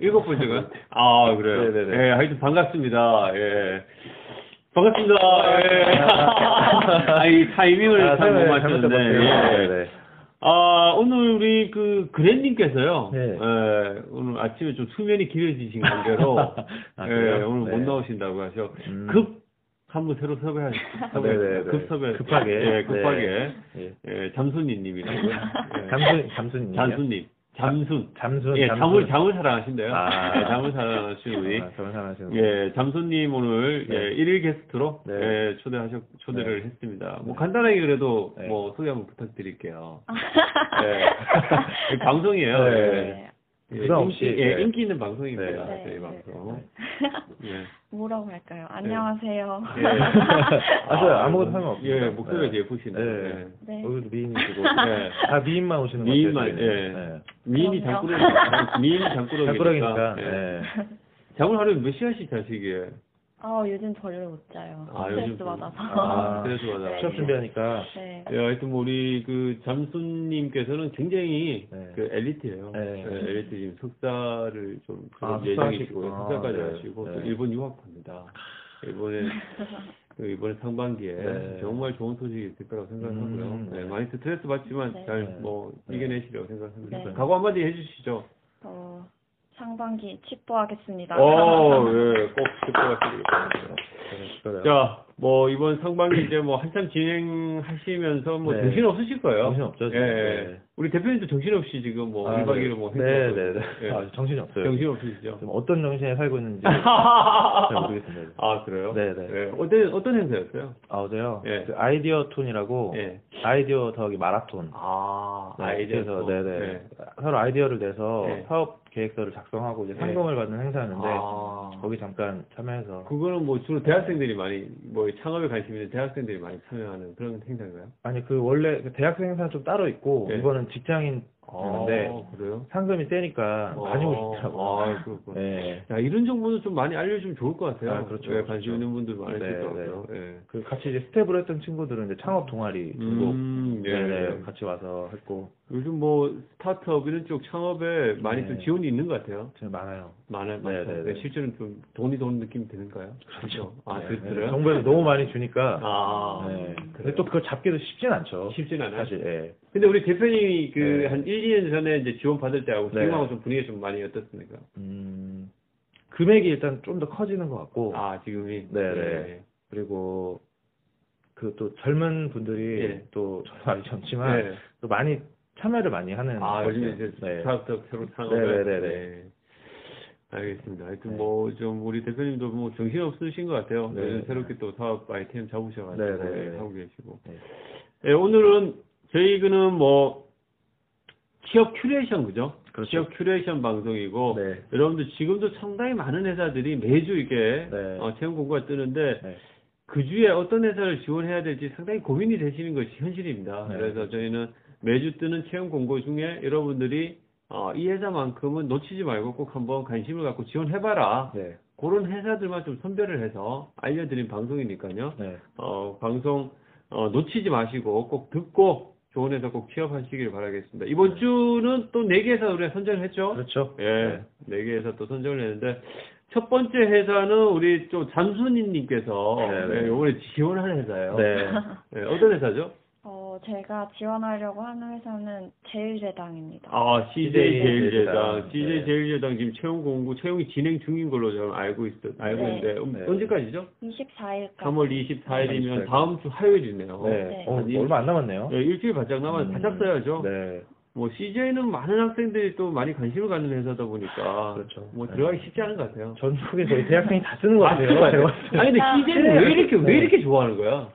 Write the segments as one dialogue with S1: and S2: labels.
S1: 일곱 번째인가요? 아 그래요.
S2: 네네네.
S1: 예, 하여튼 반갑습니다. 예. 반갑습니다. 예. 아 이 타이밍을
S2: 아,
S1: 잘못
S2: 네,
S1: 맞췄는데. 예.
S2: 네, 네.
S1: 아 오늘 우리 그 그랜님께서요.
S2: 네.
S1: 예, 오늘 아침에 좀 수면이 길어지신 관계로
S2: 아,
S1: 예,
S2: 그래요?
S1: 오늘 못
S2: 네.
S1: 나오신다고 하셔.
S2: 음.
S1: 급 한번 새로 섭외하 섭외
S2: 네네네.
S1: 급 섭외
S2: 급하게.
S1: 예, 급하게
S2: 예.
S1: 예, 잠순이 님이라고. 예.
S2: 잠순 잠순님.
S1: 잠순님. 잠순.
S2: 잠순.
S1: 예,
S2: 잠순.
S1: 잠을, 잠을 사랑하신대요.
S2: 아.
S1: 예, 잠을 사랑하시는 우리.
S2: 아, 잠을 사랑하시는
S1: 예, 잠순님 오늘,
S2: 네.
S1: 예, 1일 게스트로,
S2: 네.
S1: 예, 초대하셨, 초대를
S2: 네.
S1: 했습니다. 뭐,
S2: 네.
S1: 간단하게 그래도,
S2: 네.
S1: 뭐, 소개 한번 부탁드릴게요. 예. 방송이에요.
S2: 네.
S1: 예. 예,
S2: 부담 없이,
S1: 인기, 예,
S2: 네.
S1: 인기 있는 방송입니다.
S2: 네.
S1: 저희
S3: 네,
S1: 방송. 예.
S3: 뭐라고 할까요? 안녕하세요.
S1: 예.
S2: 아, 저 아무것도 상관없습니다.
S1: 예, 목소리가
S2: 네.
S1: 예쁘시네요.
S2: 네.
S1: 예.
S3: 네.
S2: 얼굴도 미인이시고.
S1: 예.
S2: 다 미인만 오시는 것
S1: 미인만. 예.
S2: 네.
S1: 미인이. 장꾸러기니까. 미인이 장꾸러기니까.
S2: 장꾸러기니까.
S1: 예.
S2: 예.
S1: 잠을 하루에 몇 시간씩 자시기에?
S3: 아, 요즘 별로 못 자요.
S1: 아,
S3: 스트레스
S1: 요즘
S3: 받아서.
S2: 아,
S1: 스트레스 받아.
S2: 취업 준비하니까.
S3: 네.
S1: 예, 하여튼 뭐 우리 그 잠순님께서는 굉장히
S2: 네.
S1: 그 엘리트예요.
S2: 네.
S1: 예, 엘리트 지금 석사를 좀
S2: 아,
S1: 그런 예정이시고
S2: 석사하시고.
S1: 석사까지
S2: 아, 네.
S1: 하시고 또
S2: 네.
S1: 일본 유학합니다. 이번에 그 이번에 상반기에
S2: 네.
S1: 정말 좋은 소식이 있을 거라고 생각하고요.
S2: 음,
S1: 네,
S2: 네.
S1: 많이 스트레스 받지만
S3: 네.
S1: 잘
S2: 네.
S1: 뭐
S2: 네.
S1: 이겨내시려고 생각합니다.
S3: 네.
S1: 각오 한마디 해주시죠.
S3: 어, 상반기 칩보하겠습니다.
S1: 오, 예, 꼭 가시길
S2: 그래요.
S1: 자, 뭐 이번 상반기 이제 뭐 한참 진행하시면서 뭐
S2: 네.
S1: 정신 없으실 거예요.
S2: 정신 없죠,
S1: 예. 예.
S2: 네.
S1: 우리 대표님도 정신 없이 지금 뭐
S2: 아,
S1: 1박
S2: 네.
S1: 2일 뭐
S2: 네, 네, 네.
S1: 예.
S2: 아, 정신이 없어요.
S1: 정신 없으시죠?
S2: 지금 어떤 정신에 살고 있는지 잘 모르겠습니다.
S1: 아, 그래요?
S2: 네, 네.
S1: 예, 어떤 어떤 행사였어요?
S2: 아, 어제요?
S1: 예.
S2: 그 아이디어 톤이라고
S1: 예.
S2: 아이디어 더하기 마라톤.
S1: 아,
S2: 네,
S1: 아이디어.
S2: 그래서
S1: 또.
S2: 네네
S1: 네.
S2: 서로 아이디어를 내서
S1: 네.
S2: 사업 계획서를 작성하고 이제
S1: 네.
S2: 상금을 받는 행사였는데
S1: 아.
S2: 거기 잠깐 참여해서
S1: 그거는 뭐 주로 대학생들이 많이 뭐 창업에 관심 있는 대학생들이 많이 참여하는 그런 행사인가요?
S2: 아니 그 원래 그 대학생 행사는 좀 따로 있고
S1: 네.
S2: 이거는 직장인 하는데
S1: 아, 그래요?
S2: 상금이 세니까 많이
S1: 아,
S2: 오시더라고요.
S1: 아, 그렇구나.
S2: 네.
S1: 야, 이런 정보는 좀 많이 알려주면 좋을 것 같아요.
S2: 아, 그렇죠,
S1: 예, 관심
S2: 그렇죠.
S1: 있는 분들 많으실
S2: 네,
S1: 것 같아요. 예.
S2: 그 같이 이제 스텝을 했던 친구들은 이제 창업 동아리 두고
S1: 음, 예.
S2: 네네 같이 와서 했고
S1: 요즘 뭐 스타트업 이런 쪽 창업에 많이
S2: 네.
S1: 좀 지원이 있는 것 같아요.
S2: 제일 많아요.
S1: 많아요.
S2: 네. 네,
S1: 네,
S2: 네.
S1: 실제로는 좀 돈이 도는 느낌이 드는가요?
S2: 그렇죠.
S1: 아,
S2: 네,
S1: 그-
S2: 네.
S1: 그래요?
S2: 정부에서 너무 많이 주니까
S1: 아,
S2: 네. 근데? 또 그걸 잡기도 쉽진 않죠.
S1: 쉽진 않아요.
S2: 사실 예.
S1: 근데 우리 대표님이 그
S2: 네.
S1: 한 1, 2년 전에 이제 지원 받을 때하고
S2: 네.
S1: 지금하고 좀 분위기가 좀 많이 어떻습니까?
S2: 음, 금액이 일단 좀 더 커지는 것 같고,
S1: 아, 지금이?
S2: 네네.
S1: 네.
S2: 그리고 그 또 젊은 분들이
S1: 예.
S2: 또 저도 아직 젊지만
S1: 네.
S2: 또 많이 참여를 많이 하는
S1: 아,
S2: 거죠.
S1: 요즘 이제
S2: 네.
S1: 스타트업 새로 창업에.
S2: 네네네네.
S1: 네. 알겠습니다. 하여튼
S2: 네.
S1: 뭐좀 우리 대표님도 뭐 정신 없으신 것 같아요.
S2: 네.
S1: 요즘 새롭게 또 사업 아이템 잡으셔가지고
S2: 네네네.
S1: 예, 하고 계시고.
S2: 네.
S1: 예, 오늘은 저희는 뭐 취업 큐레이션 그죠?
S2: 그렇죠.
S1: 취업 큐레이션 방송이고
S2: 네.
S1: 여러분들 지금도 상당히 많은 회사들이 매주 이게
S2: 네.
S1: 어, 채용 공고가 뜨는데
S2: 네.
S1: 그 주에 어떤 회사를 지원해야 될지 상당히 고민이 되시는 것이 현실입니다.
S2: 네.
S1: 그래서 저희는 매주 뜨는 채용 공고 중에 여러분들이 어, 이 회사만큼은 놓치지 말고 꼭 한번 관심을 갖고 지원해봐라.
S2: 네.
S1: 그런 회사들만 좀 선별을 해서 알려드린 방송이니까요.
S2: 네.
S1: 어, 방송 어, 놓치지 마시고 꼭 듣고 좋은 회사 꼭 취업하시길 바라겠습니다. 이번 주는 또 네 개 회사 우리가 선정을 했죠.
S2: 그렇죠.
S1: 예, 네 개 회사 또 선정을 했는데 첫 번째 회사는 우리 좀 잠순이님께서
S2: 네, 네.
S1: 예, 이번에 지원하는 회사예요.
S2: 네.
S1: 예, 어떤 회사죠?
S3: 어, 제가 지원하려고 하는 회사는 제일제당입니다.
S1: 아, CJ 제일제당.
S2: 제일제당.
S1: CJ
S2: 네.
S1: 제일제당 지금 채용 공고, 채용이 진행 중인 걸로 저는 알고 있, 알고
S3: 네.
S1: 있는데, 음,
S2: 네.
S1: 언제까지죠?
S3: 24일까지.
S1: 3월 24일이면
S2: 네.
S1: 다음 주 화요일이네요.
S2: 네.
S3: 네.
S2: 어,
S1: 아니,
S2: 얼마 안 남았네요.
S1: 예, 일주일 바짝 남았,
S2: 음.
S1: 바짝 써야죠.
S2: 네.
S1: 뭐 CJ는 많은 학생들이 또 많이 관심을 갖는 회사다 보니까
S2: 그렇죠.
S1: 뭐
S2: 네.
S1: 들어가기 쉽지 않은 것 같아요.
S2: 전국에 거의 대학생이 다 쓰는 것 같아요.
S1: 아,
S2: 때.
S1: 아니 근데 CJ는 왜 이렇게 왜
S2: 네.
S1: 이렇게 좋아하는 거야?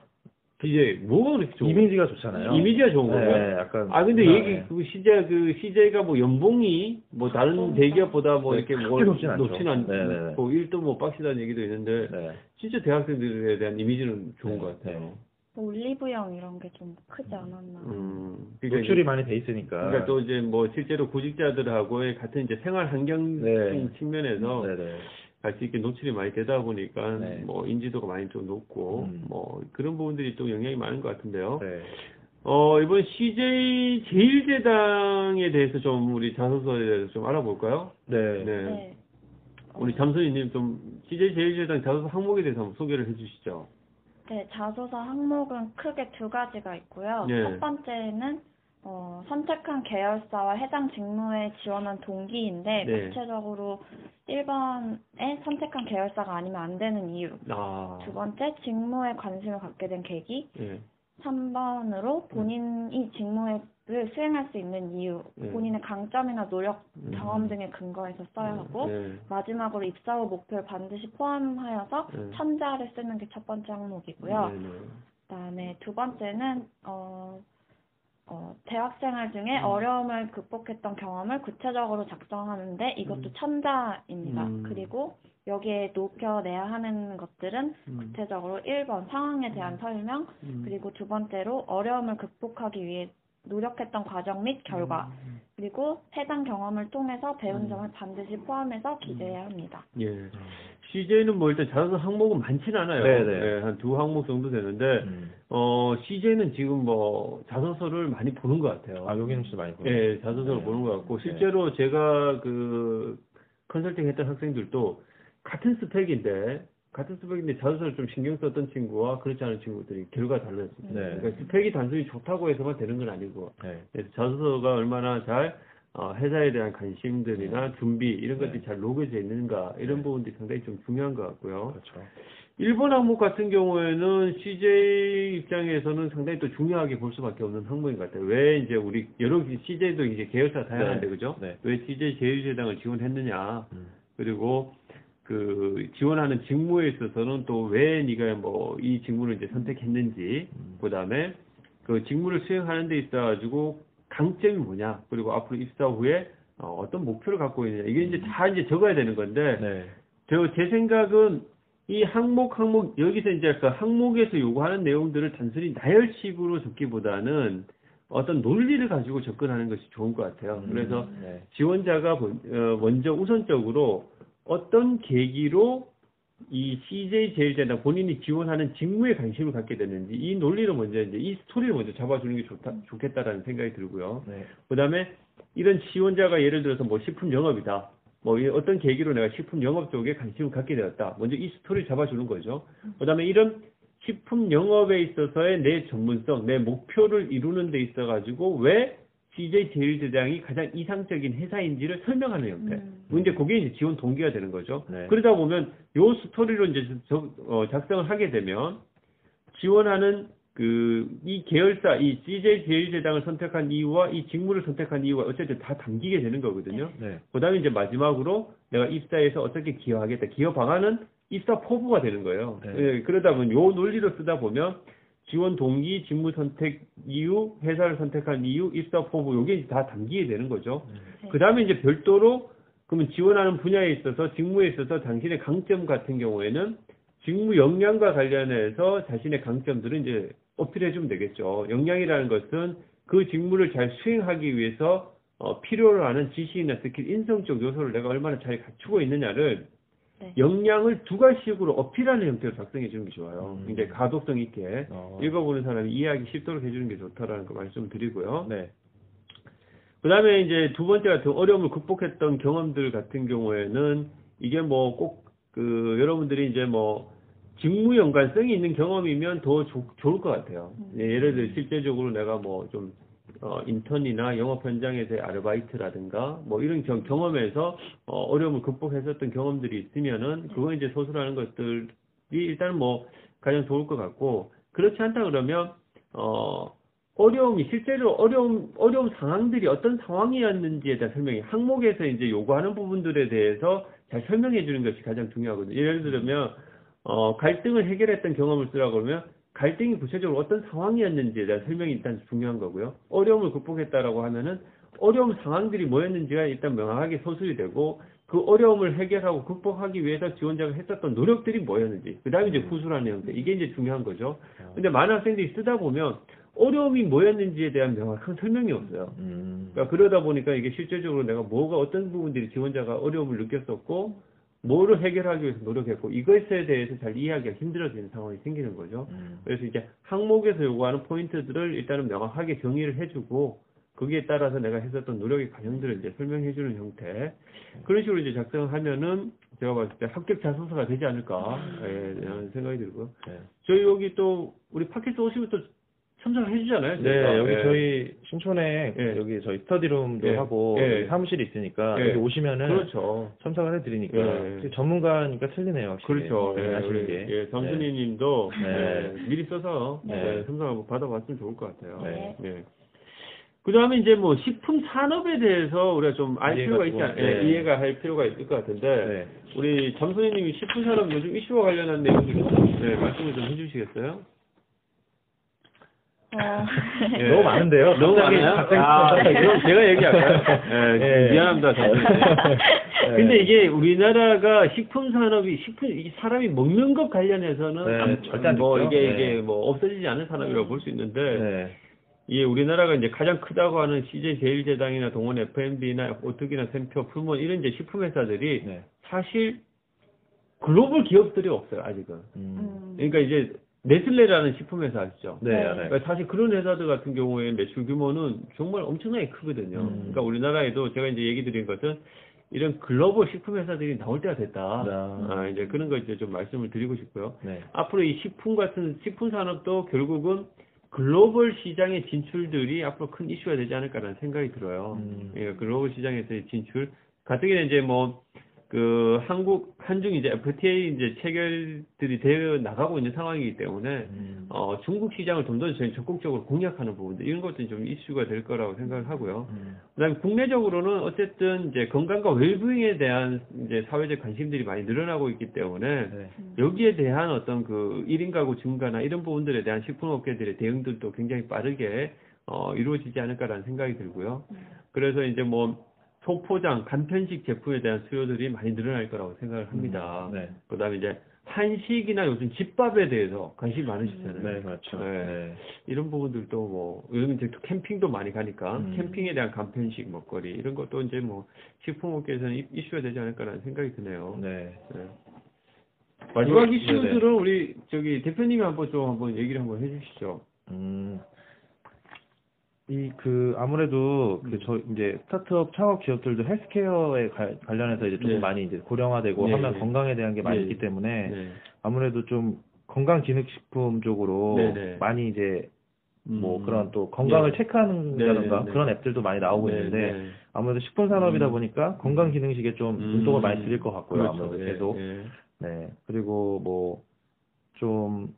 S1: CJ 뭐가 그렇게 좋은
S2: 이미지가 좋잖아요.
S1: 이미지가 좋은
S2: 네,
S1: 거고요.
S2: 약간.
S1: 아 근데
S2: 네.
S1: 얘기 그 CJ 그 CJ가 뭐 연봉이 뭐 다른 대기업보다 뭐
S2: 네,
S1: 이렇게 뭐
S2: 높진 않죠.
S1: 높진 않고
S2: 네, 네, 네.
S1: 1등 뭐 빡시다는 얘기도 있는데
S2: 네.
S1: 진짜 대학생들에 대한 이미지는 좋은
S2: 네,
S1: 것 같아요.
S3: 뭐 올리브영 이런 게 좀 크지 않았나.
S1: 음, 그러니까
S2: 노출이
S1: 이제-
S2: 많이 돼 있으니까.
S1: 그러니까 또 이제 뭐 실제로 구직자들하고의 같은 이제 생활 환경
S2: 네.
S1: 측면에서
S2: 네네.
S1: 같이 이렇게 노출이 많이 되다 보니까
S2: 네.
S1: 뭐 인지도가 많이 좀 높고
S2: 음.
S1: 뭐 그런 부분들이 또 영향이 많은 것 같은데요.
S2: 네.
S1: 어 이번 CJ 제일제당에 대해서 좀 우리 자소서에 대해서 좀 알아볼까요?
S2: 네.
S1: 네.
S3: 네.
S1: 우리 잠수인님 좀 CJ 제일제당 자소서 항목에 대해서 한번 소개를 해주시죠.
S3: 네, 자소서 항목은 크게 두 가지가 있고요.
S1: 네.
S3: 첫 번째는 어, 선택한 계열사와 해당 직무에 지원한 동기인데
S1: 네.
S3: 구체적으로 1번에 선택한 계열사가 아니면 안 되는 이유.
S1: 아,
S3: 두 번째, 직무에 관심을 갖게 된 계기.
S1: 예,
S3: 3번으로 본인이 직무를 수행할 수 있는 이유,
S1: 네.
S3: 본인의 강점이나 노력,
S1: 음.
S3: 경험 등에 근거해서 써야 하고,
S1: 네.
S3: 마지막으로 입사 후 목표를 반드시 포함하여서
S1: 네.
S3: 천자를 쓰는 게 첫 번째 항목이고요.
S1: 네, 네.
S3: 그다음에 두 번째는 어, 어, 대학생활 중에
S1: 음.
S3: 어려움을 극복했던 경험을 구체적으로 작성하는데 이것도
S1: 음.
S3: 천자입니다.
S1: 음.
S3: 그리고 여기에 녹여내야 하는 것들은
S1: 음.
S3: 구체적으로 1번 상황에 대한 설명,
S1: 음.
S3: 그리고 두 번째로 어려움을 극복하기 위해 노력했던 과정 및 결과, 그리고 해당 경험을 통해서 배운
S1: 음.
S3: 점을 반드시 포함해서 기재해야 합니다.
S1: 예. CJ는 뭐 일단 자소서 항목은 많지는 않아요.
S2: 네네.
S1: 한두 항목 정도 되는데,
S2: 음.
S1: 어, CJ는 지금 뭐 자소서를 많이 보는 것 같아요.
S2: 아, 여기는 진짜 많이 보여요.
S1: 예, 자소서를
S2: 네.
S1: 보는 것 같고,
S2: 네.
S1: 실제로 제가 그 컨설팅 했던 학생들도 같은 스펙인데, 같은 스펙인데 자소서를 좀 신경 썼던 친구와 그렇지 않은 친구들이 결과가 달랐습니다.
S2: 네.
S1: 그러니까 스펙이 단순히 좋다고 해서만 되는 건 아니고,
S2: 네.
S1: 그래서 자소서가 얼마나 잘 어, 회사에 대한 관심들이나 준비 이런 것들이
S2: 네.
S1: 잘 녹여져 있는가 이런
S2: 네.
S1: 부분들이 상당히 좀 중요한 것 같고요.
S2: 그렇죠.
S1: 일본 항목 같은 경우에는 CJ 입장에서는 상당히 또 중요하게 볼 수밖에 없는 항목인 것 같아요. 왜 이제 우리 여러 CJ도 이제 계열사 다양한데
S2: 네.
S1: 그죠?
S2: 네.
S1: 왜 CJ 제휴재당을 지원했느냐?
S2: 음.
S1: 그리고 그 지원하는 직무에 있어서는 또 왜 네가 뭐 이 직무를 이제 선택했는지
S2: 음.
S1: 그다음에 그 직무를 수행하는 데 있어 가지고 강점이 뭐냐 그리고 앞으로 입사 후에 어, 어떤 목표를 갖고 있느냐 이게 이제 다 이제 적어야 되는 건데
S2: 네.
S1: 저제 생각은 이 항목 항목 여기서 이제 그 항목에서 요구하는 내용들을 단순히 나열식으로 적기보다는 어떤 논리를 가지고 접근하는 것이 좋은 것 같아요. 그래서
S2: 네.
S1: 지원자가 본- 어, 먼저 우선적으로 어떤 계기로 이 CJ 제일제당 본인이 지원하는 직무에 관심을 갖게 됐는지 이 논리를 먼저 이제 이 스토리를 먼저 잡아주는 게 좋다 좋겠다라는 생각이 들고요.
S2: 네.
S1: 그다음에 이런 지원자가 예를 들어서 뭐 식품 영업이다. 뭐이 어떤 계기로 내가 식품 영업 쪽에 관심을 갖게 되었다. 먼저 이 스토리를 잡아주는 거죠. 그다음에 이런 식품 영업에 있어서의 내 전문성, 내 목표를 이루는 데 있어 가지고 왜 CJ 제일제당이 가장 이상적인 회사인지를 설명하는 형태.
S3: 음.
S1: 근데 그게 이제 지원 동기가 되는 거죠.
S2: 네.
S1: 그러다 보면 요 스토리로 이제 저- 어, 작성을 하게 되면 지원하는 그 이 계열사 이 CJ 제일제당을 선택한 이유와 이 직무를 선택한 이유가 어쨌든 다 담기게 되는 거거든요.
S2: 네.
S1: 그다음에 이제 마지막으로 내가 입사에서 어떻게 기여하겠다. 기여 방안은 입사 포부가 되는 거예요.
S2: 네.
S1: 예, 그러다 보면 요 논리로 쓰다 보면 지원 동기, 직무 선택 이유, 회사를 선택한 이유, 입사 포부 요게 이제 다 담기게 되는 거죠.
S3: 네.
S1: 그 다음에 이제 별도로 그러면 지원하는 분야에 있어서 직무에 있어서 당신의 강점 같은 경우에는 직무 역량과 관련해서 자신의 강점들은 이제 어필해 주면 되겠죠. 역량이라는 것은 그 직무를 잘 수행하기 위해서 어, 필요로 하는 지식이나 스킬, 인성적 요소를 내가 얼마나 잘 갖추고 있느냐를
S3: 네.
S1: 역량을 두 가지식으로 어필하는 형태로 작성해 주는 게 좋아요.
S2: 음.
S1: 굉장히 가독성 있게
S2: 어.
S1: 읽어보는 사람이 이해하기 쉽도록 해주는 게 좋다라는 거 말씀드리고요.
S2: 네.
S1: 그 다음에 이제 두 번째 같은 어려움을 극복했던 경험들 같은 경우에는 이게 뭐 꼭 그 여러분들이 이제 뭐 직무 연관성이 있는 경험이면 더 좋- 좋을 것 같아요.
S3: 음.
S1: 예, 예를 들어 실제적으로 내가 뭐좀 어, 인턴이나 영업 현장에서의 아르바이트라든가 뭐 이런 경, 경험에서 어, 어려움을 극복했었던 경험들이 있으면은 그거 이제 소술하는 것들이 일단 뭐 가장 좋을 것 같고 그렇지 않다 그러면 어 어려움이 실제로 어려움 어려운 상황들이 어떤 상황이었는지에 대한 설명이 항목에서 이제 요구하는 부분들에 대해서 잘 설명해 주는 것이 가장 중요하거든요. 예를 들면 어 갈등을 해결했던 경험을 쓰라고 그러면 갈등이 구체적으로 어떤 상황이었는지에 대한 설명이 일단 중요한 거고요. 어려움을 극복했다라고 하면은 어려움 상황들이 뭐였는지가 일단 명확하게 서술이 되고 그 어려움을 해결하고 극복하기 위해서 지원자가 했었던 노력들이 뭐였는지 그 다음에 이제 후수라는 내용들 이게 이제 중요한 거죠. 근데 많은 학생들이 쓰다 보면 어려움이 뭐였는지에 대한 명확한 설명이 없어요.
S2: 음.
S1: 그러니까 그러다 보니까 이게 실제적으로 내가 뭐가 어떤 부분들이 지원자가 어려움을 느꼈었고 뭐를 해결하기 위해서 노력했고 이것에 대해서 잘 이해하기가 힘들어지는 상황이 생기는 거죠.
S2: 음.
S1: 그래서 이제 항목에서 요구하는 포인트들을 일단은 명확하게 정의를 해주고 거기에 따라서 내가 했었던 노력의 과정들을 이제 설명해주는 형태 그런 식으로 이제 작성을 하면은 제가 봤을 때 합격 자소서가 되지 않을까 예, 라는 생각이 들고요.
S2: 네.
S1: 저희 여기 또 우리 팟캐스트 오시면 또 참석을 해주잖아요. 저희가.
S2: 네, 여기
S1: 예.
S2: 저희 신촌에
S1: 예.
S2: 여기 저희 스터디룸도
S1: 예.
S2: 하고
S1: 예.
S2: 여기 사무실이 있으니까
S1: 예.
S2: 여기 오시면은
S1: 그렇죠.
S2: 참석을 해드리니까
S1: 예.
S2: 전문가니까 틀리네요. 확실히.
S1: 그렇죠.
S2: 네,
S1: 예,
S2: 하시는
S1: 우리,
S2: 게.
S1: 예, 정순희 님도
S2: 네.
S1: 예, 미리 써서
S2: 네.
S1: 예, 참석 한번 받아봤으면 좋을 것 같아요.
S2: 네.
S1: 예. 그 다음에 이제 뭐 식품 산업에 대해서 우리가 좀 알
S2: 이해가
S1: 필요가 있지 않,
S2: 좀,
S1: 예,
S2: 네.
S1: 이해가 할 필요가 있을 것 같은데
S2: 네.
S1: 우리 정순희 님이 식품 산업 요즘 이슈와 관련한 내용들 좀 네, 말씀을 좀 해주시겠어요?
S3: 어,
S1: 예.
S2: 너무 많은데요.
S1: 너무
S2: 갑자기-
S1: 많아요?
S2: 갑자기
S1: 아,
S2: 갑자기-
S1: 그럼 제가 얘기할까요? 예,
S2: 예.
S1: 미안합니다.
S2: 네.
S1: 근데 이게 우리나라가 식품 산업이 식품 이 사람이 먹는 것 관련해서는
S2: 네,
S1: 안-
S2: 절대 안
S1: 뭐. 이게
S2: 네.
S1: 이게 뭐 없어지지 않은 산업이라고 볼 수 있는데
S2: 네.
S1: 이게 우리나라가 이제 가장 크다고 하는 CJ 제일제당이나 동원 F&B나 오뚜기나 샘표, 풀몬 이런 이제 식품 회사들이
S2: 네.
S1: 사실 글로벌 기업들이 없어요 아직은.
S2: 음.
S3: 음,
S1: 그러니까 이제 네슬레라는 식품 회사 아시죠?
S2: 네,
S3: 네.
S1: 그러니까 사실 그런 회사들 같은 경우에 매출 규모는 정말 엄청나게 크거든요.
S2: 음.
S1: 그러니까 우리나라에도 제가 이제 얘기 드린 것은 이런 글로벌 식품 회사들이 나올 때가 됐다.
S2: 아.
S1: 아, 이제 그런 거 이제 좀 말씀을 드리고 싶고요.
S2: 네.
S1: 앞으로 이 식품 같은 식품 산업도 결국은 글로벌 시장의 진출들이 앞으로 큰 이슈가 되지 않을까라는 생각이 들어요.
S2: 음.
S1: 예, 글로벌 시장에서의 진출. 같은 경우는 이제 뭐, 그, 한국, 한중 이제 FTA 이제 체결들이 되어 나가고 있는 상황이기 때문에,
S2: 음.
S1: 어, 중국 시장을 좀더 적극적으로 공략하는 부분들, 이런 것들이 좀 이슈가 될 거라고 생각을 하고요.
S2: 음.
S1: 그 다음에 국내적으로는 어쨌든 이제 건강과 웰빙에 대한 이제 사회적 관심들이 많이 늘어나고 있기 때문에,
S2: 네.
S1: 여기에 대한 어떤 그 1인 가구 증가나 이런 부분들에 대한 식품업계들의 대응들도 굉장히 빠르게 어, 이루어지지 않을까라는 생각이 들고요. 그래서 이제 뭐 소포장, 간편식 제품에 대한 수요들이 많이 늘어날 거라고 생각을 합니다.
S2: 음, 네.
S1: 그 다음에 이제 한식이나 요즘 집밥에 대해서 관심이 많으시잖아요.
S2: 네, 그렇죠.
S1: 네.
S2: 네.
S1: 이런 부분들도 뭐 요즘 이제 또 캠핑도 많이 가니까
S2: 음.
S1: 캠핑에 대한 간편식 먹거리 이런 것도 이제 뭐 식품업계에서는 이- 이슈가 되지 않을까라는 생각이 드네요.
S2: 네.
S1: 네. 마지막
S2: 네네.
S1: 이슈들은 우리 저기 대표님이 한번 좀 한번 얘기를 한번 해주시죠.
S2: 음. 이 그 아무래도
S1: 음.
S2: 그저 이제 스타트업 창업 기업들도 헬스케어에 가- 관련해서 이제 좀
S1: 네.
S2: 많이 이제 고령화되고
S1: 네,
S2: 하면
S1: 네.
S2: 건강에 대한 게 많이
S1: 네.
S2: 있기 때문에
S1: 네.
S2: 아무래도 좀 건강 기능식품 쪽으로
S1: 네, 네.
S2: 많이 이제 뭐
S1: 음.
S2: 그런 또 건강을
S1: 네.
S2: 체크하는다던가
S1: 네, 네,
S2: 그런
S1: 네.
S2: 앱들도 많이 나오고
S1: 네,
S2: 있는데
S1: 네.
S2: 아무래도 식품 산업이다
S1: 음.
S2: 보니까 건강 기능식에 좀
S1: 음.
S2: 눈독을 많이 들일 것 같고요.
S1: 그렇죠.
S2: 아무래도
S1: 예,
S2: 계속.
S1: 예.
S2: 네. 그리고 뭐 좀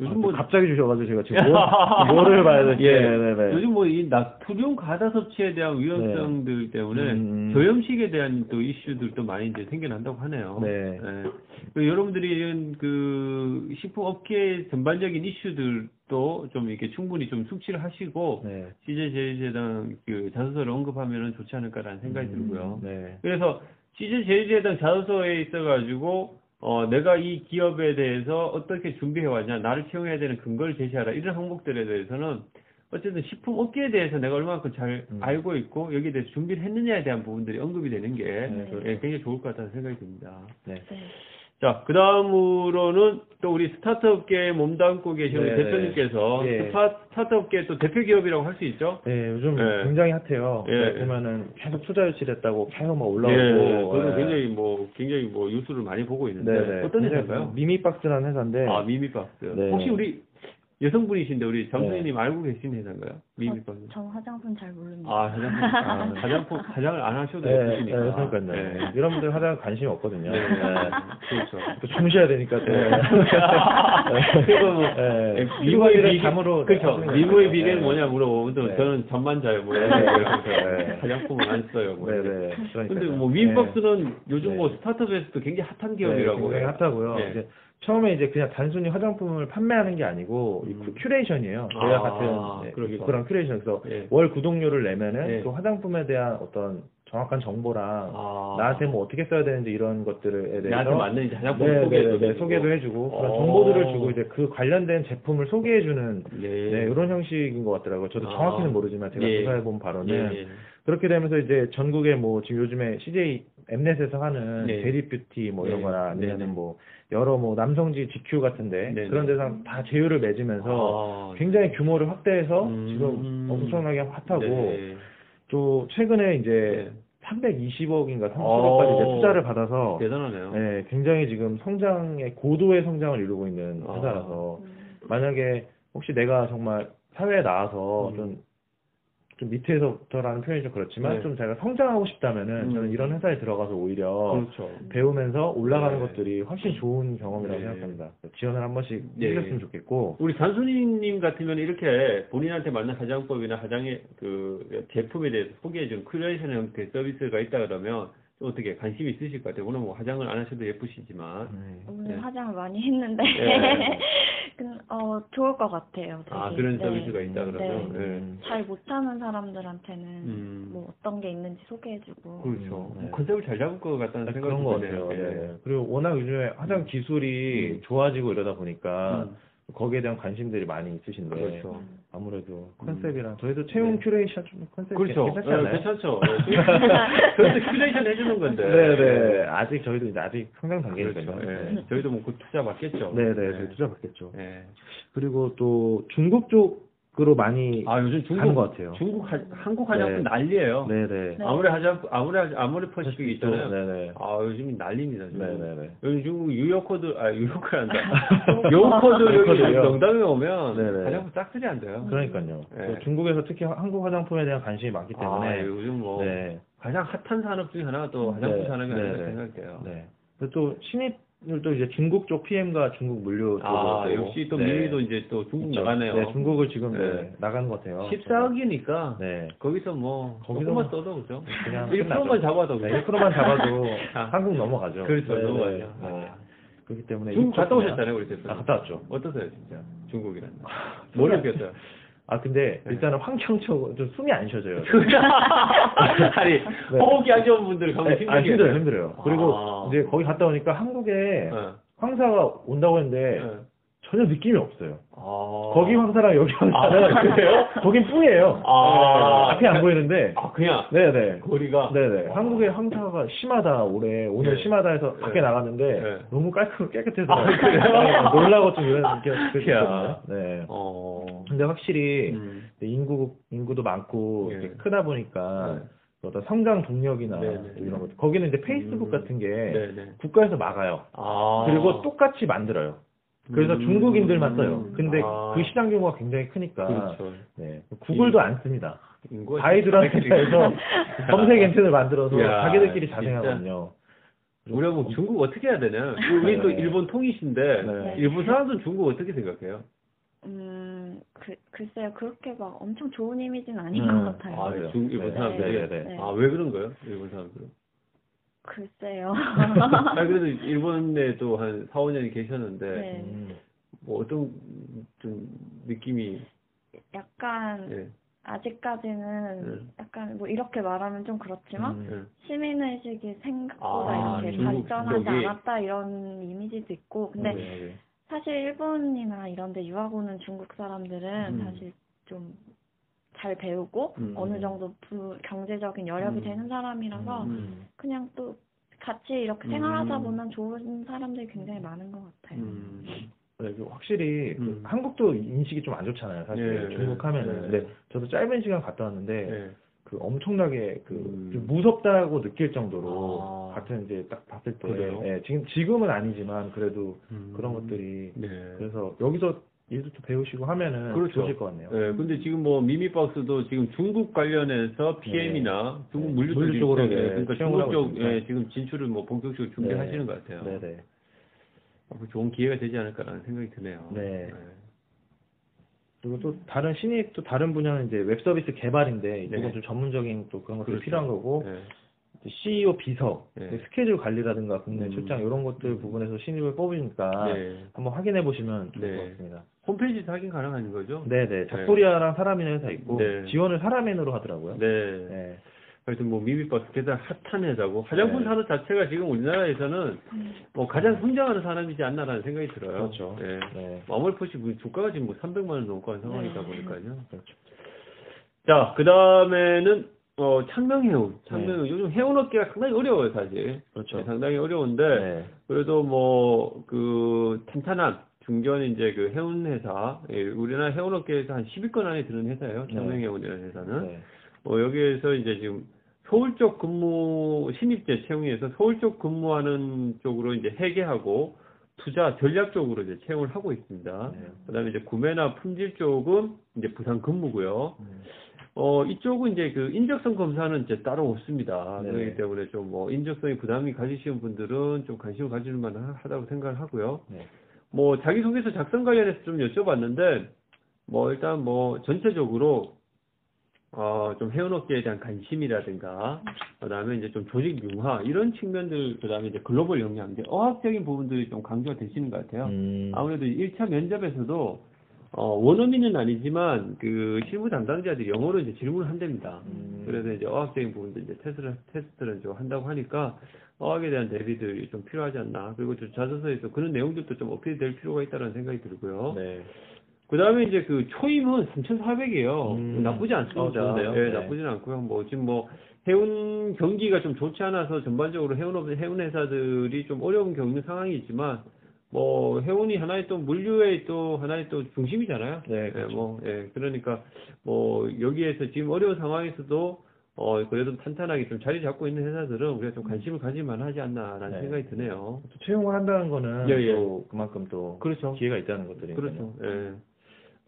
S1: 요즘 뭐
S2: 갑자기 주셔가지고 제가 지금 뭐, 뭐를 봐야 될지.
S1: 예.
S2: 네네네.
S1: 요즘 뭐 이 나트륨 과다 섭취에 대한 위험성들 때문에
S2: 네. 음.
S1: 저염식에 대한 또 이슈들도 많이 이제 생겨난다고 하네요.
S2: 네.
S1: 예. 그 여러분들이 이런 그 식품 업계 전반적인 이슈들도 좀 이렇게 충분히 좀 숙지를 하시고
S2: 네.
S1: 제일제당 그 자소서를 언급하면 좋지 않을까라는 생각이
S2: 음,
S1: 들고요.
S2: 네.
S1: 그래서 제일제당 자소서에 있어가지고 어 내가 이 기업에 대해서 어떻게 준비해 왔냐, 나를 채용해야 되는 근거를 제시하라 이런 항목들에 대해서는 어쨌든 식품 업계에 대해서 내가 얼마만큼 잘
S2: 음.
S1: 알고 있고 여기에 대해서 준비를 했느냐에 대한 부분들이 언급이 되는 게
S2: 네, 그렇죠.
S1: 예, 굉장히 좋을 것 같다는 생각이 듭니다.
S2: 네.
S3: 네.
S1: 자, 그 다음으로는 또 우리 스타트업계에 몸담고 계신 우리
S2: 네.
S1: 대표님께서
S2: 예.
S1: 스타, 스타트업계 또 대표 기업이라고 할 수 있죠?
S2: 네, 요즘
S1: 예.
S2: 굉장히 핫해요.
S1: 예.
S2: 네, 보면은 계속 투자 유치됐다고 계속 막 올라오고.
S1: 예,
S2: 예.
S1: 굉장히 뭐, 굉장히 뭐, 뉴스를 많이 보고 있는데,
S2: 네네.
S1: 어떤
S2: 굉장히
S1: 회사인가요?
S2: 미미박스라는 회사인데.
S1: 아, 미미박스.
S2: 네.
S1: 혹시 우리 여성분이신데, 우리
S2: 네.
S1: 정수희님 알고 계신 회사인가요? 미미가.
S3: 전 화장품 잘 모릅니다.
S1: 아, 화장품. 아, 화장품, 화장을 안 하셔도
S2: 네, 네,
S1: 예쁘시니까.
S2: 그러니까요.
S1: 네.
S2: 이런 분들 화장 관심이 없거든요.
S1: 네.
S2: 네.
S1: 그렇죠.
S2: 또 주무셔야 되니까 또.
S1: 네. 그리고 뭐,
S2: 네.
S1: 미모의 비결,
S2: 잠으로
S1: 그렇죠. 미모의
S2: 네.
S1: 뭐냐 물어보면 또
S2: 네.
S1: 저는 전만자예요. 뭐
S2: 네. 네.
S1: 화장품을 안 써요. 뭐.
S2: 네네.
S1: 근데 뭐 윈박스는 요즘
S2: 네.
S1: 뭐 스타트업에서도 굉장히 핫한
S2: 네,
S1: 기업이라고
S2: 굉장히. 핫하고요.
S1: 네.
S2: 이제 처음에 이제 그냥 단순히 화장품을 판매하는 게 아니고 이
S1: 음.
S2: 큐레이션이에요.
S1: 아,
S2: 저희와 같은 네. 그런 큐레이션. 그래서
S1: 예.
S2: 월 구독료를 내면은
S1: 네.
S2: 그 화장품에 대한 어떤 정확한 정보랑
S1: 아.
S2: 나한테 뭐 어떻게 써야 되는지 이런 것들에 대해서
S1: 나한테 맞는 이제 화장품
S2: 네,
S1: 소개도
S2: 네, 네,
S1: 해주고.
S2: 소개도 해주고 그런
S1: 어.
S2: 정보들을 주고 이제 그 관련된 제품을 소개해주는
S1: 예.
S2: 네, 이런 형식인 것 같더라고요. 저도
S1: 아.
S2: 정확히는 모르지만 제가
S1: 예.
S2: 조사해본 바로는
S1: 예, 예.
S2: 그렇게 되면서 이제 전국에 뭐 지금 요즘에 CJ 엠넷에서 하는
S1: 네.
S2: 제리뷰티 뭐 이런
S1: 네.
S2: 거나
S1: 네, 네.
S2: 아니면은 뭐 여러 뭐 남성지 GQ 같은데
S1: 네,
S2: 그런
S1: 네.
S2: 데서 다 제휴를 맺으면서
S1: 아,
S2: 굉장히 규모를 확대해서
S1: 음.
S2: 지금 엄청나게 핫하고
S1: 네.
S2: 또 최근에 이제
S1: 네.
S2: 320억인가 30억까지
S1: 오.
S2: 이제 투자를 받아서
S1: 대단하네요.
S2: 네, 굉장히 지금 성장의 고도의 성장을 이루고 있는
S1: 아.
S2: 회사라서
S3: 음.
S2: 만약에 혹시 내가 정말 사회에 나와서
S1: 음.
S2: 좀, 좀 밑에서부터라는 표현이 좀 그렇지만
S1: 네.
S2: 좀 제가 성장하고 싶다면은
S1: 음.
S2: 저는 이런 회사에 들어가서 오히려
S1: 그렇죠.
S2: 배우면서 올라가는
S1: 네.
S2: 것들이 훨씬 좋은 경험이라고
S1: 네.
S2: 생각합니다. 지원을 한 번씩
S1: 네.
S2: 해주셨으면 좋겠고
S1: 우리 단순이님 같으면 이렇게 본인한테 맞는 화장법이나 화장의 그 제품에 대해서 소개해준 큐레이션 형태의 서비스가 있다 그러면 좀 어떻게 관심이 있으실 것 같아요. 물론 뭐 화장을 안 하셔도 예쁘시지만.
S2: 음.
S3: 오늘
S1: 네.
S3: 화장을 많이 했는데
S1: 네.
S3: 근- 어 좋을 것 같아요. 되게.
S1: 아, 그런
S3: 네.
S1: 서비스가 있다 그러면.
S3: 네.
S1: 네.
S3: 잘 못하는 사람들한테는
S1: 음.
S3: 뭐 어떤 게 있는지 소개해주고
S1: 그렇죠.
S2: 음, 네.
S1: 컨셉을 잘 잡을 것 같다는 생각이
S2: 그런 것
S1: 드네요.
S2: 같아요.
S1: 예.
S2: 네. 그리고 워낙 요즘에 화장 기술이
S1: 음.
S2: 좋아지고 이러다 보니까
S1: 음.
S2: 거기에 대한 관심들이 많이 있으신데
S1: 그렇죠.
S2: 아무래도 컨셉이랑 저희도 채용
S1: 네.
S2: 큐레이션 좀 컨셉이
S1: 그렇죠.
S2: 괜찮지
S1: 네,
S2: 않나요?
S1: 괜찮죠. 저희도 큐레이션 해주는 건데.
S2: 네네 아직 저희도 이제 아직 성장 단계니까요.
S1: 그렇죠. 예.
S2: 네.
S1: 저희도 뭐그 투자 받겠죠.
S2: 네네
S1: 예.
S2: 저희 투자 받겠죠.
S1: 예.
S2: 그리고 또 중국 쪽 으로 많이
S1: 아 요즘
S2: 가는
S1: 중국
S2: 것 같아요.
S1: 중국 화, 한국 화장품
S2: 네.
S1: 난리예요.
S2: 네네.
S3: 네.
S1: 아무리 화장품 아모레 하- 아모레 퍼시픽이 있잖아요.
S2: 네네.
S1: 아 요즘 난리입니다. 지금.
S2: 네네네.
S1: 요즘 중국 유커들 아 유커들한다. 유커들 여기
S2: 유커들요?
S1: 명동에 오면
S2: 네네.
S1: 화장품 싹쓸이 한대요.
S2: 그러니까요.
S1: 네.
S2: 또 중국에서 특히 한국 화장품에 대한 관심이 많기 때문에
S1: 아 요즘 뭐
S2: 네.
S1: 가장 핫한 산업 중에 하나가 또 화장품
S2: 네.
S1: 산업이 아닌가
S2: 네.
S1: 생각돼요.
S2: 네. 그리고 또 신입 들도 이제 중국 쪽 PM과 중국 물류
S1: 아
S2: 쪽으로
S1: 역시 또
S2: 네.
S1: 미미도 이제 또 중국
S2: 있죠.
S1: 나가네요.
S2: 네, 중국을 지금 네,
S1: 네.
S2: 나가는 것 같아요.
S1: 14억이니까
S2: 네.
S1: 거기서 뭐
S2: 거기서
S1: 조금만
S2: 뭐
S1: 써도 그죠?
S2: 그냥
S1: 1%만
S2: 끝나죠.
S1: 잡아도
S2: 네,
S1: 그죠?
S2: 1%만 잡아도
S1: 아.
S2: 한국 넘어가죠.
S1: 그렇죠,
S2: 네,
S1: 넘어가죠.
S2: 네, 네.
S1: 아.
S2: 그렇기 때문에
S1: 중국 갔다 오셨잖아요, 우리 대표님.
S2: 아, 갔다 왔죠.
S1: 어떠세요, 진짜? 중국이란. 느꼈어요?
S2: 아 근데
S1: 네.
S2: 일단은 환경적으로 좀 숨이 안 쉬어져요.
S1: 아니, 호흡이 안 좋은 분들 가면
S2: 네, 아. 힘들어요, 힘들어요. 그리고
S1: 아.
S2: 이제 거기 갔다 오니까 한국에
S1: 네.
S2: 황사가 온다고 했는데
S1: 네.
S2: 전혀 느낌이 없어요.
S1: 아.
S2: 거기 황사랑 여기 황사는
S1: 아, 그래요?
S2: 거긴 뿡이에요.
S1: 아.
S2: 네, 앞이 안 보이는데.
S1: 아, 그냥
S2: 네네.
S1: 거리가.
S2: 네네. 한국의 황사가 심하다, 올해. 오늘
S1: 네.
S2: 심하다 해서 밖에
S1: 네.
S2: 나갔는데
S1: 네.
S2: 너무 깔끔, 깨끗해서.
S1: 아, 그래요?
S2: 네, 놀라고 좀 이런 느낌이
S1: 야.
S2: 들었거든요. 네.
S1: 어.
S2: 근데 확실히
S1: 음.
S2: 인구, 인구도 많고
S1: 예.
S2: 크다 보니까
S1: 네.
S2: 어떤 성장 동력이나
S1: 네, 네.
S2: 이런 것 거기는 이제 페이스북
S1: 음.
S2: 같은 게
S1: 네네.
S2: 국가에서 막아요.
S1: 아.
S2: 그리고 똑같이 만들어요. 그래서
S1: 음.
S2: 중국인들만 써요. 근데
S1: 아.
S2: 그 시장 규모가 굉장히 크니까
S1: 그렇죠.
S2: 네. 구글도 안 씁니다. 회사에서 검색 엔진을 만들어서
S1: 야,
S2: 자기들끼리. 자생하거든요.
S1: 우리가 뭐 중국 어떻게 해야 되냐? 우리 또
S2: 네.
S1: 일본 통이신데
S2: 네.
S1: 일본 사람들은 중국 어떻게 생각해요?
S3: 음, 그, 글쎄요. 그렇게 막 엄청 좋은 이미지는 아닌
S2: 음.
S3: 것 같아요.
S1: 아,
S2: 그래요.
S1: 중 일본
S2: 네.
S1: 사람들이.
S2: 네, 네,
S3: 네.
S1: 아, 왜 그런 거예요? 일본 사람들은?
S3: 글쎄요.
S1: 아, 그래도 일본에 또한 4, 5년이 계셨는데
S3: 네.
S2: 음.
S1: 뭐 어떤 좀 느낌이
S3: 약간
S1: 예.
S3: 아직까지는
S1: 네.
S3: 약간 뭐 이렇게 말하면 좀 그렇지만
S2: 음.
S1: 예.
S3: 시민의식이 생각보다
S1: 아,
S3: 이렇게
S1: 중국
S3: 발전하지
S1: 쪽이?
S3: 않았다 이런 이미지도 있고 근데
S2: 네, 네.
S3: 사실 일본이나 이런 데 유학 오는 중국 사람들은
S1: 음.
S3: 사실 좀 잘 배우고
S1: 음.
S3: 어느 정도 부, 경제적인 여력이
S1: 음.
S3: 되는 사람이라서
S1: 음.
S3: 그냥 또 같이 이렇게
S1: 음.
S3: 생활하다 보면 좋은 사람들이 굉장히 많은 것 같아요.
S1: 음.
S2: 네, 그 확실히 그
S1: 음.
S2: 한국도 인식이 좀 안 좋잖아요. 사실
S1: 네,
S2: 중국
S1: 네,
S2: 하면은.
S1: 네.
S2: 근데 저도 짧은 시간 갔다 왔는데
S1: 예.
S2: 그 엄청나게 그
S1: 음.
S2: 좀 무섭다고 느낄 정도로
S1: 아.
S2: 같은 이제 딱 봤을 때? 예, 지금 지금은 아니지만 그래도
S1: 음.
S2: 그런 것들이
S1: 네.
S2: 그래서 여기서 일도 또 배우시고 하면은
S1: 그렇죠.
S2: 좋으실 것 같네요.
S1: 예, 근데 지금 뭐 미미박스도 지금 중국 관련해서 PM이나 중국
S2: 네.
S1: 물류
S2: 물류
S1: 쪽이
S2: 쪽으로,
S1: 있어요.
S2: 네,
S1: 그러니까 중국 쪽. 예, 지금 진출을 뭐 본격적으로 준비하시는 것 같아요.
S2: 네 네.
S1: 앞으로 좋은 기회가 되지 않을까라는 생각이 드네요.
S2: 네. 그리고 또 다른 신입 또 다른 분야는 이제 웹 서비스 개발인데 이쪽은
S1: 네.
S2: 좀 전문적인 또 그런 것들이
S1: 그렇죠.
S2: 필요한 거고
S1: 네.
S2: CEO 비서,
S1: 네.
S2: 스케줄 관리라든가 국내
S1: 음.
S2: 출장 이런 것들 부분에서 신입을 뽑으니까
S1: 네.
S2: 한번 확인해 보시면 좋을
S1: 네.
S2: 것 같습니다.
S1: 홈페이지에서 확인 가능한 거죠?
S2: 네네. 작소리아랑 사람이는 회사 있고
S1: 네.
S2: 지원을 사람인으로 하더라고요.
S1: 네.
S2: 네.
S1: 하여튼 뭐 미미박스 게다가 핫한 회사고 화장품
S2: 네.
S1: 산업 자체가 지금 우리나라에서는 뭐 가장 성장하는 산업이지 않나라는 생각이 들어요.
S2: 그렇죠.
S1: 네.
S2: 네.
S1: 아몰포시 주가가 지금 뭐 300만 원 넘고 하는 상황이다
S3: 네.
S1: 보니까요.
S2: 그렇죠.
S1: 자, 그 다음에는 어 창명해운. 창명해운.
S2: 네.
S1: 요즘 해운 업계가 상당히 어려워요, 사실.
S2: 그렇죠.
S1: 네, 상당히 어려운데
S2: 네.
S1: 그래도 뭐 그 탄탄한 중견 이제 그 해운 회사, 예, 우리나라 해운 업계에서 한 10위권 안에 드는 회사예요.
S2: 네.
S1: 창명해운이라는 회사는.
S2: 네.
S1: 어, 여기에서 이제 지금 서울 쪽 근무, 신입제 채용에서 서울 쪽 근무하는 쪽으로 이제 회계하고 투자 전략 쪽으로 이제 채용을 하고 있습니다.
S2: 네.
S1: 그 다음에 이제 구매나 품질 쪽은 이제 부산 근무고요.
S2: 음.
S1: 어, 이쪽은 이제 그 인적성 검사는 이제 따로 없습니다.
S2: 네.
S1: 그렇기 때문에 좀 뭐 인적성이 부담이 가지시는 분들은 좀 관심을 가질 만하다고 생각을 하고요.
S2: 네.
S1: 뭐 자기소개서 작성 관련해서 좀 여쭤봤는데 뭐 일단 뭐 전체적으로 어, 좀 해운업계에 대한 관심이라든가, 그 다음에 이제 좀 조직 융화, 이런 측면들, 그 다음에 이제 글로벌 역량, 이제 어학적인 부분들이 좀 강조가 되시는 것 같아요.
S2: 음.
S1: 아무래도 1차 면접에서도, 어, 원어민은 아니지만, 그, 실무 담당자들이 영어로 이제 질문을 한답니다.
S2: 음.
S1: 그래서 이제 어학적인 부분도 이제 테스트를, 테스트를 좀 한다고 하니까, 어학에 대한 대비들이 좀 필요하지 않나. 그리고 저 자소서에서 그런 내용들도 좀 어필이 될 필요가 있다는 생각이 들고요.
S2: 네.
S1: 그 다음에 이제 그 초임은 3,400이에요.
S2: 음.
S1: 나쁘지 않습니다.
S2: 어?
S1: 예,
S2: 네.
S1: 나쁘지는 않고요. 뭐 지금 뭐 해운 경기가 좀 좋지 않아서 전반적으로 해운 업 해운 회사들이 좀 어려움 겪는 상황이 있지만 뭐 해운이 하나의 또 물류의 또 하나의 또 중심이잖아요.
S2: 네,
S1: 예,
S2: 그렇죠.
S1: 뭐 예, 그러니까 뭐 여기에서 지금 어려운 상황에서도 어 그래도 탄탄하게 좀 자리 잡고 있는 회사들은 우리가 좀 관심을 가질 만 하지 않나라는
S2: 네.
S1: 생각이 드네요.
S2: 또 채용을 한다는 거는
S1: 예, 예.
S2: 또 그만큼 또
S1: 그렇죠.
S2: 기회가 있다는 것들이
S1: 그렇죠. 예.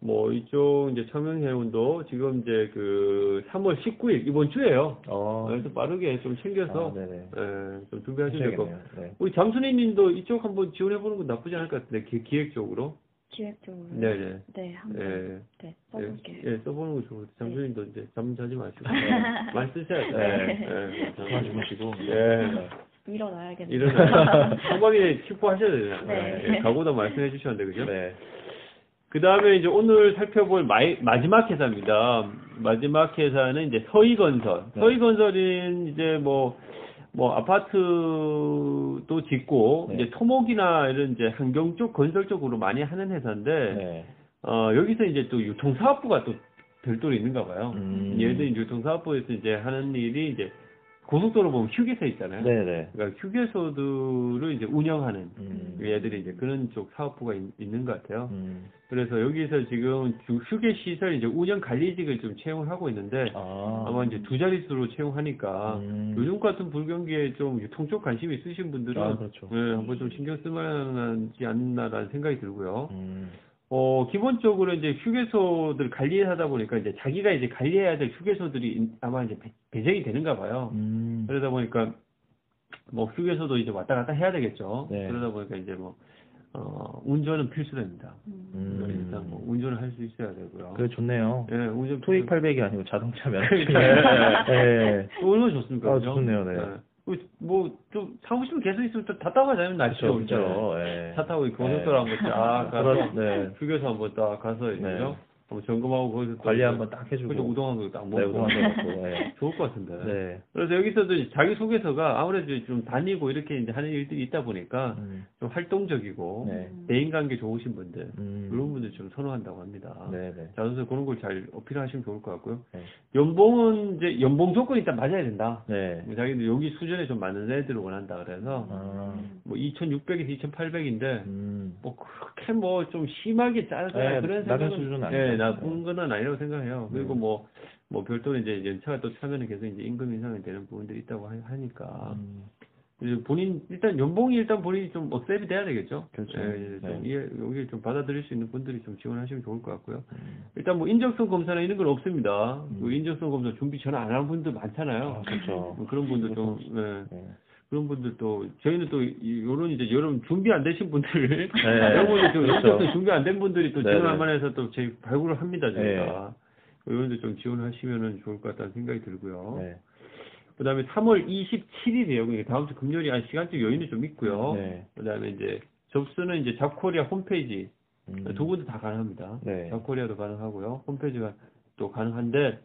S1: 뭐 이쪽 이제 청명해운도 지금 이제 그 3월 19일 이번 주에요.
S2: 어.
S1: 그래서 빠르게 좀 챙겨서
S2: 아, 네네.
S1: 예, 좀 준비하시면 될것 같고.
S2: 네.
S1: 우리 잠순이님도 이쪽 한번 지원해 보는 건 나쁘지 않을 것 같은데 기, 기획적으로.
S3: 기획적으로.
S1: 네네.
S3: 네, 한번
S1: 예.
S3: 네, 써볼게요.
S1: 예, 써보는 거 좋고 잠순이도 이제 잠 자지 마시고
S2: 네.
S1: 많이 쓰셔야 돼요.
S2: 네.
S1: 예.
S2: 그만 주무시고.
S1: 예.
S3: 일어나야겠네요.
S1: 이런 한방에 킥포하셔야 되잖아요.
S3: 네.
S1: 예, 각오도 말씀해 주셨는데 그죠?
S2: 네.
S1: 그 다음에 이제 오늘 살펴볼 마이, 마지막 회사입니다. 마지막 회사는 이제 서희건설.
S2: 네.
S1: 서희건설은 이제 뭐, 뭐, 아파트도 짓고,
S2: 네.
S1: 이제 토목이나 이런 이제 환경 쪽, 건설 쪽으로 많이 하는 회사인데,
S2: 네.
S1: 어, 여기서 이제 또 유통사업부가 또 별도로 있는가 봐요.
S2: 음.
S1: 얘들 유통사업부에서 이제 하는 일이 이제 고속도로 보면 휴게소 있잖아요.
S2: 네네.
S1: 그러니까 휴게소들을 이제 운영하는
S2: 음.
S1: 얘들이 이제 그런 쪽 사업부가 있, 있는 것 같아요.
S2: 음.
S1: 그래서 여기서 지금 주- 휴게 시설 이제 운영 관리직을 좀 채용을 하고 있는데
S2: 아.
S1: 아마 이제 두 자릿수로 채용하니까
S2: 음.
S1: 요즘 같은 불경기에 좀 유통 쪽 관심 이 있으신 분들은
S2: 아, 그렇죠.
S1: 네, 한번 좀 신경 쓸만하지 않나라는 생각이 들고요.
S2: 음.
S1: 어 기본적으로 이제 휴게소들 관리하다 보니까 이제 자기가 이제 관리해야 될 휴게소들이 인- 아마 이제 배- 배정이 되는가 봐요.
S2: 음.
S1: 그러다 보니까 뭐 휴게소도 이제 왔다 갔다 해야 되겠죠.
S2: 네.
S1: 그러다 보니까 이제 뭐 어, 운전은 필수됩니다.
S2: 음.
S1: 일단 뭐 운전을 할 수 있어야 되고요.
S2: 그래 좋네요.
S1: 예, 운전
S2: 토익 800이 아니고 자동차 면허.
S1: 그러니까.
S2: 네.
S1: 또 얼마나 좋습니까?
S2: 아,
S1: 그죠?
S2: 좋네요, 네.
S1: 뭐좀 사고 싶으면 계속 있으면 또 다 타고 날씨가
S2: 그렇죠,
S1: 오죠.
S2: 그렇죠. 예.
S1: 차 타고 고속도로 한번 쫙 가서
S2: 그렇- 네.
S1: 한번 딱 가서 이제
S2: 네.
S1: 한번 점검하고 거기서 또
S2: 관리 한번 딱 해주고.
S1: 그죠 우동 한거 딱 먹고
S2: 네, 우동 한번 먹고. 네.
S1: 좋을 것 같은데.
S2: 네.
S1: 그래서 여기서도 자기 소개서가 아무래도 좀 다니고 이렇게 이제 하는 일들이 있다 보니까
S2: 음.
S1: 좀 활동적이고
S2: 네.
S1: 대인 관계 좋으신 분들
S2: 음.
S1: 그런 분들 좀 선호한다고 합니다.
S2: 네, 네.
S1: 자, 그래서 그런 걸 잘 어필하시면 좋을 것 같고요.
S2: 네.
S1: 연봉은 이제 연봉 조건이 일단 맞아야 된다.
S2: 네.
S1: 자기들 여기 수준에 좀 맞는 애들을 원한다 그래서
S2: 아.
S1: 뭐 2,600에서 2,800인데
S2: 음.
S1: 뭐 그렇게 뭐 좀 심하게 짜다
S2: 네,
S1: 그런 생각은
S2: 수준은 아니죠.
S1: 네, 나쁜 건 아니라고 생각해요. 그리고
S2: 음.
S1: 뭐뭐 별도로 이제 연차가 또 차면은 계속 이제 임금 인상이 되는 부분들이 있다고 하- 하니까
S2: 음.
S1: 본인 일단 연봉이 일단 본인이 좀 억셉이 돼야 되겠죠.
S2: 그렇죠.
S1: 예, 예, 좀
S2: 네.
S1: 여기 좀 받아들일 수 있는 분들이 좀 지원하시면 좋을 것 같고요.
S2: 음.
S1: 일단 뭐 인적성 검사나 이런 건 없습니다.
S2: 음.
S1: 그 인적성 검사 준비 전혀 안 하는 분들 많잖아요.
S2: 아, 그렇죠.
S1: 뭐 그런 분들 좀 예,
S2: 네.
S1: 그런 분들도 저희는 또 이- 요런 이제 여름 준비 안 되신 분들
S2: 네.
S1: 이런 분들 좀
S2: 그렇죠.
S1: 준비 안 된 분들이 또
S2: 네네.
S1: 지원할 만해서 또 저희 발굴을 합니다
S2: 네.
S1: 저희가. 이런데 좀 지원하시면은 좋을 것 같다는 생각이 들고요.
S2: 네.
S1: 그다음에 3월 27일이에요. 그러니까 다음 주 금요일이 한 시간적 여유는 좀 있고요.
S2: 네.
S1: 그다음에 이제 접수는 이제 잡코리아 홈페이지
S2: 음.
S1: 두 군데 다 가능합니다.
S2: 네.
S1: 잡코리아도 가능하고요. 홈페이지가 또 가능한데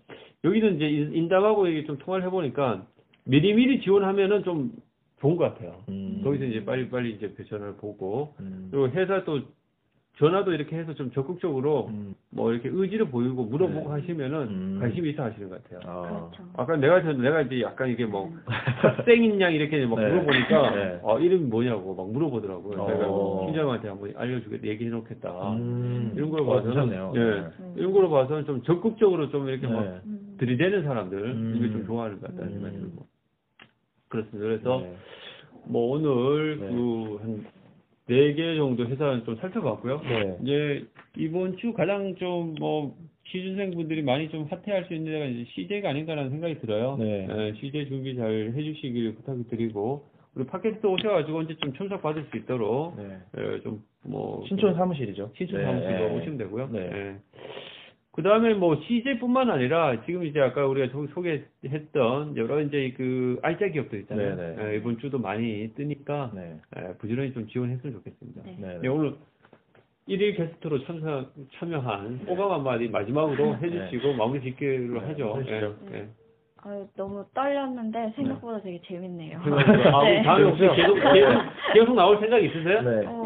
S1: 여기는 이제 인- 인담하고 이게 좀 통화를 해보니까 미리미리 지원하면은 좀 좋은 것 같아요.
S2: 음.
S1: 거기서 이제 빨리빨리 이제 배전을 보고
S2: 음.
S1: 그리고 회사 또 전화도 이렇게 해서 좀 적극적으로
S2: 음.
S1: 뭐 이렇게 의지를 보이고 물어보고
S2: 네.
S1: 하시면은
S2: 음.
S1: 관심이 있어 하시는 것 같아요.
S2: 아.
S3: 그렇죠.
S1: 아까 내가 전 내가 이제 약간 이게 뭐 학생인 양 이렇게 막
S2: 네.
S1: 물어보니까
S2: 네.
S1: 어 이름이 뭐냐고 막 물어보더라고요.
S2: 어.
S1: 내가 뭐 팀장한테 한번 알려주겠다 얘기해 놓겠다.
S2: 음.
S1: 이런 걸
S2: 어,
S1: 봐서는
S2: 괜찮네요.
S1: 예
S2: 네.
S1: 이런 걸 봐서는 좀 적극적으로 좀 이렇게 막
S2: 네.
S3: 음.
S1: 들이대는 사람들
S2: 음.
S1: 이게 좀 좋아하는 것 같다는
S2: 음.
S1: 생각이 들고 그렇습니다. 그래서
S2: 네.
S1: 뭐 오늘
S2: 네.
S1: 그한 네 개 정도 회사는 좀 살펴봤고요.
S2: 네.
S1: 이제 이번 주 가장 좀 뭐 취준생 분들이 많이 좀 핫해할 수 있는 데가 이제 CJ가 아닌가라는 생각이 들어요.
S2: 네.
S1: 예, CJ 준비 잘 해주시길 부탁드리고 우리 팟캐스트 오셔가지고 언제 좀 참석 받을 수 있도록
S2: 네.
S1: 예, 좀뭐
S2: 신촌 사무실이죠.
S1: 신촌
S2: 네.
S1: 사무실로 오시면 되고요.
S2: 네.
S1: 그 다음에 뭐 CJ뿐만 아니라 지금 이제 아까 우리가 소- 소개했던 여러 이제 그 알짜 기업들 있잖아요.
S2: 네, 네.
S1: 예, 이번 주도 많이 뜨니까
S2: 네.
S1: 예, 부지런히 좀 지원했으면 좋겠습니다.
S3: 네.
S2: 네.
S1: 네, 오늘 1일 게스트로 참석, 참여한 호감 한마디 마지막으로 해주시고 마무리 짓기로
S2: 네,
S1: 하죠. 예, 예.
S3: 아유, 너무 떨렸는데 생각보다 되게 재밌네요.
S1: 아,
S3: 네.
S1: 다음에 혹시 계속, 계속, 계속 나올 생각 있으세요?
S2: 네.
S3: 어,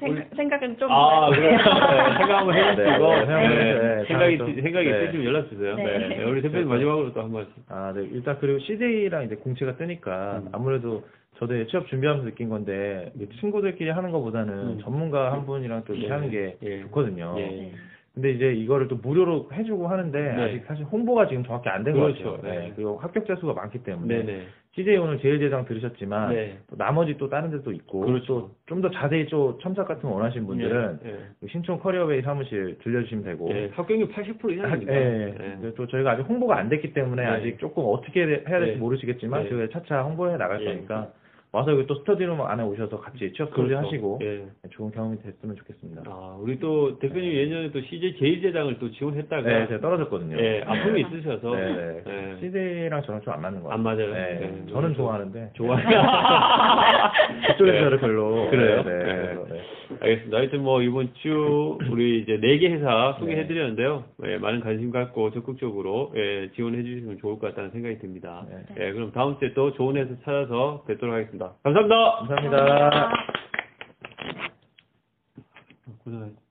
S3: 생, 생각은 좀
S1: 아, 그래요? 네, 생각 한번 해보시고,
S2: 네, 네,
S1: 생각이, 생각이
S2: 네.
S1: 있으시면 연락 주세요.
S3: 네.
S1: 네, 우리 대표님 마지막으로 또 한 번씩.
S2: 아, 네. 일단 그리고 CJ랑 이제 공채가 뜨니까
S1: 음.
S2: 아무래도 저도 이제 취업 준비하면서 느낀 건데 이게 친구들끼리 하는 것보다는
S1: 음.
S2: 전문가 한 분이랑 또 이렇게
S1: 예.
S2: 하는 게
S1: 예.
S2: 좋거든요.
S1: 예.
S3: 네.
S2: 근데 이제 이거를 또 무료로 해주고 하는데
S1: 네.
S2: 아직 사실 홍보가 지금 정확히 안된것
S1: 그렇죠.
S2: 네.
S1: 네.
S2: 그리고 합격자 수가 많기 때문에
S1: 네네.
S2: CJ 오늘 제일제장 들으셨지만
S1: 네.
S2: 또 나머지 또 다른 데도 있고
S1: 그렇죠.
S2: 좀더 자세히 좀 첨삭 같은 거 원하시는 분들은
S1: 예, 예.
S2: 그 신촌 커리어웨이 사무실 들려주시면 되고
S1: 예, 합격률 80%
S2: 아,
S1: 이상입니다.
S2: 예,
S1: 예.
S2: 근데 또 저희가 아직 홍보가 안 됐기 때문에
S1: 네.
S2: 아직 조금 어떻게 해야 될지
S1: 네.
S2: 모르시겠지만
S1: 네.
S2: 저희가 차차 홍보해 나갈
S1: 예.
S2: 거니까 와서 여기 또 스터디룸 안에 오셔서 같이 취업 준비
S1: 그렇죠.
S2: 하시고
S1: 예.
S2: 좋은 경험이 됐으면 좋겠습니다.
S1: 아, 우리 또 대표님 예전에 또 CJ 제일제장을 또 지원했다가
S2: 네, 제가 떨어졌거든요.
S1: 예, 아픔이 있으셔서
S2: 네, 네.
S1: 예.
S2: CJ랑 저랑 좀 안 맞는 것 같아요.
S1: 안 맞아요.
S2: 네,
S1: 네.
S2: 저는 좋아하는데
S1: 좋아요.
S2: 그쪽에서
S1: 네.
S2: 저를 별로
S1: 그래요?
S2: 네, 네,
S1: 네.
S2: 네.
S1: 알겠습니다. 하여튼 뭐 이번 주 우리 이제 네 개 회사 소개해드렸는데요. 예, 많은 관심 갖고 적극적으로 예, 지원해 주시면 좋을 것 같다는 생각이 듭니다.
S2: 네.
S1: 예, 그럼 다음 주에 또 좋은 회사 찾아서 뵙도록 하겠습 니다. 감사합니다.
S2: 감사합니다.
S1: 고생하셨습니다.